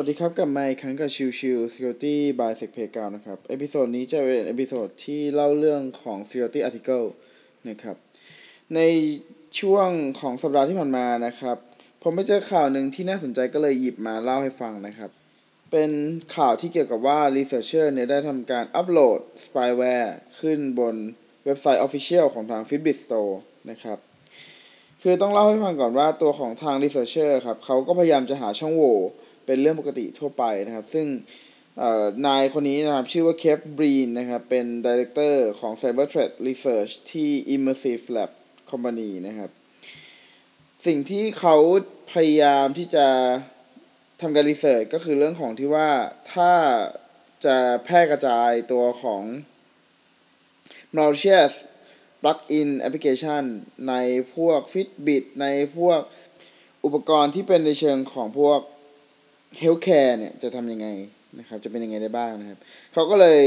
สวัสดีครับกลับมาอีกครั้งกับ Chill Chill Security by SecPlayground นะครับ episode นี้จะเป็น episode ที่เล่าเรื่องของ Security Article นะครับ ในช่วงของสัปดาห์ที่ผ่านมานะครับ ผมไปเจอข่าวหนึ่งที่น่าสนใจก็เลยหยิบมาเล่าให้ฟังนะครับ เป็นข่าวที่เกี่ยวกับว่า Researcher เนี่ยได้ทำการอัปโหลด spyware ขึ้นบนเว็บไซต์ Official ของทาง Fitbit Store นะครับคือต้องเล่าให้ฟังก่อนว่าตัวของทาง Researcher ครับเขาก็พยายามจะหาช่องโหว่ เป็นเรื่องปกติทั่วไปนะครับ ซึ่งนายคนนี้นะครับ ชื่อว่าเคฟบรีนนะครับ เป็น Director ของ Cyber Threat Research ที่ Immersive Lab Company นะครับ สิ่งที่เขาพยายามที่จะทำการรีเสิร์ชก็คือเรื่องของที่ว่าถ้าจะแพร่กระจายตัวของ malicious plug-in application ในพวก Fitbit ในพวกอุปกรณ์ที่เป็นในเชิงของพวก healthcare เนี่ยจะทำยังไงนะครับจะเป็นยังไงได้บ้างนะครับเขาก็เลย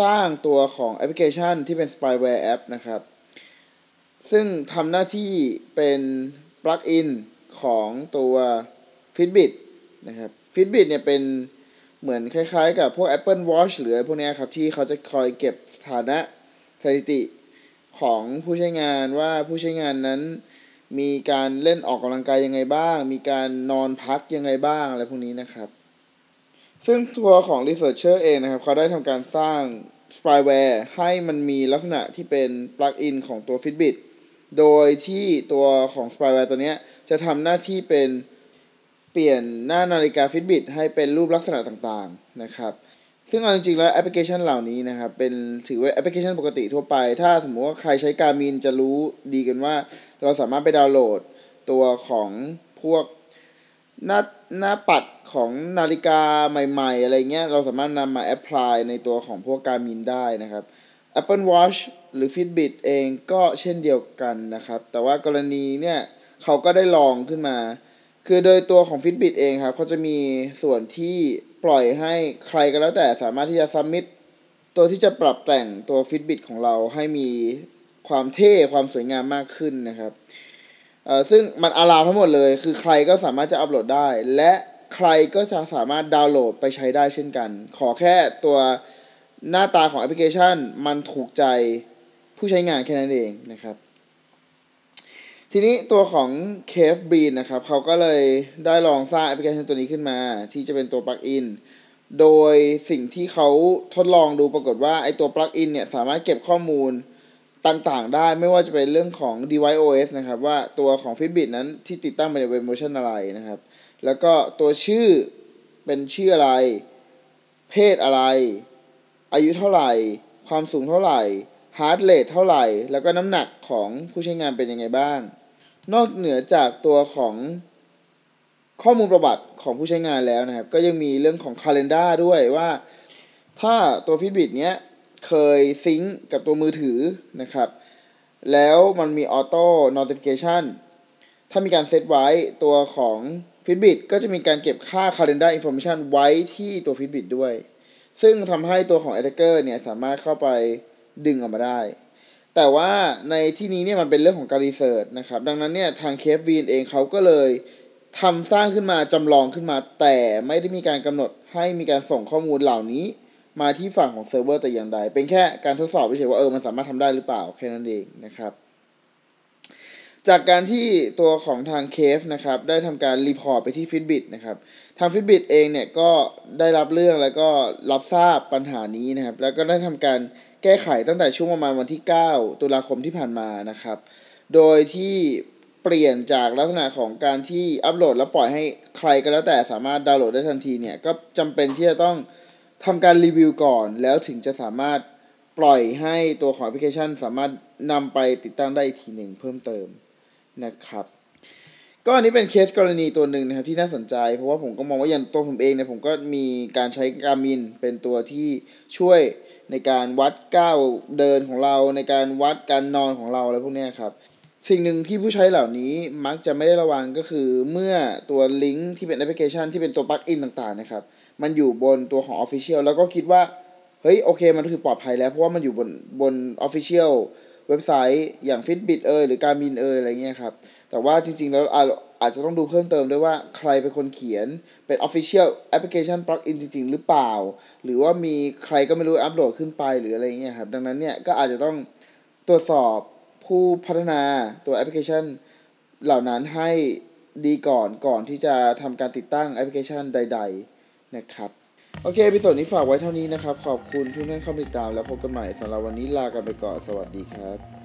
สร้างตัวของแอปพลิเคชันที่เป็น spyware app นะครับ ซึ่งทำหน้าที่เป็น plug-in ของตัว Fitbit นะครับ Fitbit เนี่ยเป็นเหมือนคล้ายๆ กับพวก Apple Watch หรือพวกนี้ครับ ที่เขาจะคอยเก็บสถานะสถิติของผู้ใช้งานว่าผู้ใช้งานนั้น มีการเล่นออกกำลังกายยังไงบ้าง มีการนอนพักยังไงบ้างอะไรพวกนี้นะครับ ซึ่งตัวของ Researcher เองนะครับ เขาได้ทำการสร้าง spyware ให้มันมีลักษณะที่เป็น plug-in ของตัว Fitbit โดยที่ตัวของ spyware ตัวนี้จะทำหน้าที่เป็นเปลี่ยนหน้านาฬิกา Fitbit ให้เป็นรูปลักษณะต่างๆนะครับ ซึ่งเอาจริงๆแล้วแอปพลิเคชันเหล่านี้นะครับเป็นถือว่าแอปพลิเคชันปกติทั่วไป ถ้าสมมติว่าใครใช้ Garmin จะรู้ดีกันว่า เราสามารถไปดาวน์โหลดตัวของพวกหน้าหน้าปัดของนาฬิกาใหม่ ๆ อะไรเงี้ยเราสามารถนำมา apply ในตัวของพวก Garmin ได้นะครับ Apple Watch หรือ Fitbit เองก็เช่นเดียวกันนะครับ แต่ว่ากรณีเนี่ยเขาก็ได้ลองขึ้นมา คือโดยตัวของ Fitbit เองครับเขาจะมีส่วนที่ ปล่อยให้ใครก็แล้วแต่สามารถที่จะซัมมิตตัวที่จะปรับแต่งตัว Fitbit ของเราให้มีความเท่ความสวยงามมากขึ้นนะครับเอ่อซึ่งมันอาลาทั้งหมดเลย คือใครก็สามารถจะอัปโหลดได้ และใครก็จะสามารถดาวน์โหลดไปใช้ได้เช่นกัน ขอแค่ตัวหน้าตาของแอปพลิเคชัน มันถูกใจผู้ใช้งานแค่นั้นเองนะครับ ทีนี้ตัวของ c a v e b r e นะครับ เขาก็เลยได้ลองสร้างแอปพลิเคชันตัวนี้ขึ้นมา ที่จะเป็นตัว plugin โดยสิ่งที่เขาทดลองดูปรากฏว่าไอตัว plugin เนี่ย สามารถเก็บข้อมูลต่างๆ ได้ไม่ว่าจะเป็นเรื่องของ device OS นะครับ ว่าตัวของ Fitbit นั้นที่ติดตั้งไปเนี่ยเป็นเวอร์ชันอะไรนะครับ แล้วก็ตัวชื่อเป็นชื่ออะไร เพศอะไร อายุเท่าไหร่ ความสูงเท่าไหร่ heart rate เท่าไหร่ แล้วก็น้ำหนักของผู้ใช้งานเป็นยังไงบ้าง นอกเหนือจากตัวของข้อมูลประวัติของผู้ใช้งานแล้วนะครับ ก็ยังมีเรื่องของ calendar ด้วยว่า ถ้าตัว Fitbit เนี้ยเคยซิงก์กับตัวมือถือนะครับ แล้วมันมีออโต้ notification ถ้ามีการเซตไว้ตัวของ Fitbit ก็จะมีการเก็บค่า calendar information ไว้ที่ตัว Fitbit ด้วย ซึ่งทำให้ตัวของ attacker เนี่ยสามารถเข้าไปดึงออกมาได้ แต่ว่าในที่นี้เนี่ยมันเป็นเรื่องของการ research นะครับ ดังนั้นเนี่ยทาง Kev Breen เองเขาก็เลยทำสร้างขึ้นมาจำลองขึ้นมา แต่ไม่ได้มีการกำหนดให้มีการส่งข้อมูลเหล่านี้ มาที่ฝั่งของเซิร์ฟเวอร์แต่อย่างใด เป็นแค่การทดสอบเฉยว่าเออมันสามารถทำได้หรือเปล่าแค่นั้นเองนะครับจากการที่ตัวของทาง Kev นะครับได้ทำการ report ไปที่ Fitbit นะครับทาง Fitbit เองเนี่ยก็ได้รับเรื่องแล้วก็รับทราบปัญหานี้นะครับ แล้วก็ได้ทำการ แก้ไขตั้งแต่ช่วงประมาณวันที่ 9 ตุลาคมที่ผ่านมานะครับ โดยที่เปลี่ยนจากลักษณะของการที่อัปโหลดแล้วปล่อยให้ใครก็แล้วแต่สามารถดาวน์โหลดได้ทันทีเนี่ย ก็จำเป็นที่จะต้องทำการรีวิวก่อน แล้วถึงจะสามารถปล่อยให้ตัวของแอปพลิเคชัน สามารถนำไปติดตั้งได้อีกทีหนึ่งเพิ่มเติมนะครับ ก็อันนี้เป็นเคสกรณีตัวหนึ่งนะครับที่น่าสนใจ เพราะว่าผมก็มองว่าอย่างตัวผมเองเนี่ยผมก็มีการใช้การมินเป็นตัวที่ช่วยในการวัดก้าวเดินของเรา ในการวัดการนอนของเราอะไรพวกนี้ครับสิ่งหนึ่งที่ผู้ใช้เหล่านี้มักจะไม่ได้ระวังก็คือเมื่อตัวลิงก์ที่เป็นแอปพลิเคชันที่เป็นตัวปลั๊กอินต่างๆนะครับมันอยู่บนตัวของ Official แล้วก็คิดว่า เฮ้ยโอเคมันคือปลอดภัยแล้วเพราะว่ามันอยู่บนบน Official เว็บไซต์อย่าง Fitbit เอยหรือการมินเอยอะไรเงี้ยครับ แต่ว่าจริงๆ แล้วอาจจะต้องดูเพิ่มเติมด้วยว่าใครเป็นคนเขียนเป็น Official Application Plugin จริง ๆ หรือเปล่า หรือว่ามีใครก็ไม่รู้อัปโหลดขึ้นไปหรืออะไรเงี้ยครับ ดังนั้นเนี่ยก็อาจจะต้องตรวจสอบผู้พัฒนาตัวแอปพลิเคชัน เหล่านั้นให้ดีก่อนก่อนที่จะทำการติดตั้งแอปพลิเคชันใด ๆ นะครับโอเค episode นี้ฝากไว้เท่านี้นะครับ ขอบคุณทุกท่านเข้ามาติดตามแล้วพบกันใหม่สำหรับวันนี้ลากันไปก่อน สวัสดีครับ